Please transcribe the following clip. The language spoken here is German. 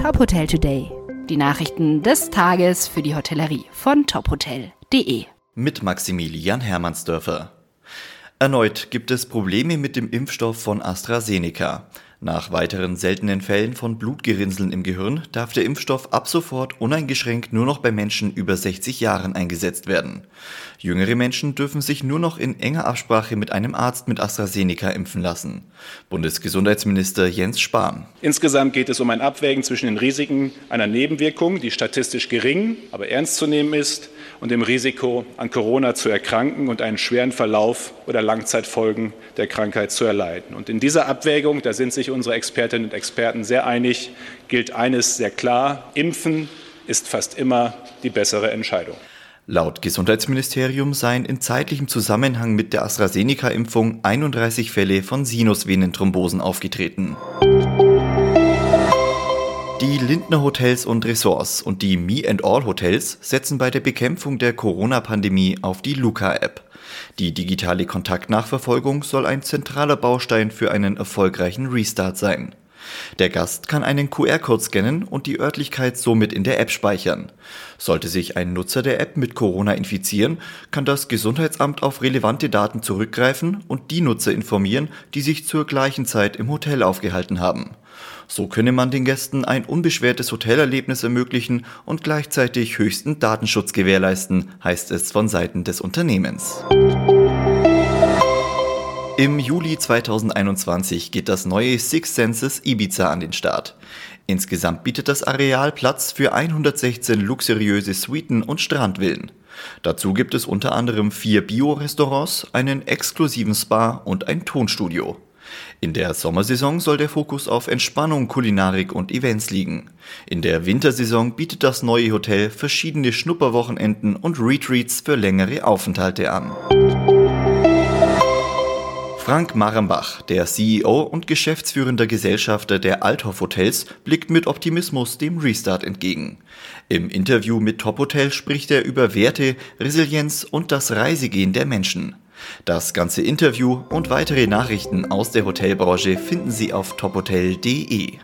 Top Hotel Today. Die Nachrichten des Tages für die Hotellerie von tophotel.de. Mit Maximilian Hermannsdörfer. Erneut gibt es Probleme mit dem Impfstoff von AstraZeneca. Nach weiteren seltenen Fällen von Blutgerinnseln im Gehirn darf der Impfstoff ab sofort uneingeschränkt nur noch bei Menschen über 60 Jahren eingesetzt werden. Jüngere Menschen dürfen sich nur noch in enger Absprache mit einem Arzt mit AstraZeneca impfen lassen. Bundesgesundheitsminister Jens Spahn. Insgesamt geht es um ein Abwägen zwischen den Risiken einer Nebenwirkung, die statistisch gering, aber ernst zu nehmen ist, und dem Risiko, an Corona zu erkranken und einen schweren Verlauf oder Langzeitfolgen der Krankheit zu erleiden. Und in dieser Abwägung, da sind sich unsere Expertinnen und Experten sehr einig, gilt eines sehr klar, Impfen ist fast immer die bessere Entscheidung. Laut Gesundheitsministerium seien in zeitlichem Zusammenhang mit der AstraZeneca-Impfung 31 Fälle von Sinusvenenthrombosen aufgetreten. Die Lindner Hotels und Ressorts und die Me and All Hotels setzen bei der Bekämpfung der Corona-Pandemie auf die Luca-App. Die digitale Kontaktnachverfolgung soll ein zentraler Baustein für einen erfolgreichen Restart sein. Der Gast kann einen QR-Code scannen und die Örtlichkeit somit in der App speichern. Sollte sich ein Nutzer der App mit Corona infizieren, kann das Gesundheitsamt auf relevante Daten zurückgreifen und die Nutzer informieren, die sich zur gleichen Zeit im Hotel aufgehalten haben. So könne man den Gästen ein unbeschwertes Hotelerlebnis ermöglichen und gleichzeitig höchsten Datenschutz gewährleisten, heißt es von Seiten des Unternehmens. Im Juli 2021 geht das neue Six Senses Ibiza an den Start. Insgesamt bietet das Areal Platz für 116 luxuriöse Suiten und Strandvillen. Dazu gibt es unter anderem vier Bio-Restaurants, einen exklusiven Spa und ein Tonstudio. In der Sommersaison soll der Fokus auf Entspannung, Kulinarik und Events liegen. In der Wintersaison bietet das neue Hotel verschiedene Schnupperwochenenden und Retreats für längere Aufenthalte an. Frank Marenbach, der CEO und geschäftsführender Gesellschafter der Althoff Hotels, blickt mit Optimismus dem Restart entgegen. Im Interview mit Top Hotel spricht er über Werte, Resilienz und das Reisegehen der Menschen. Das ganze Interview und weitere Nachrichten aus der Hotelbranche finden Sie auf tophotel.de.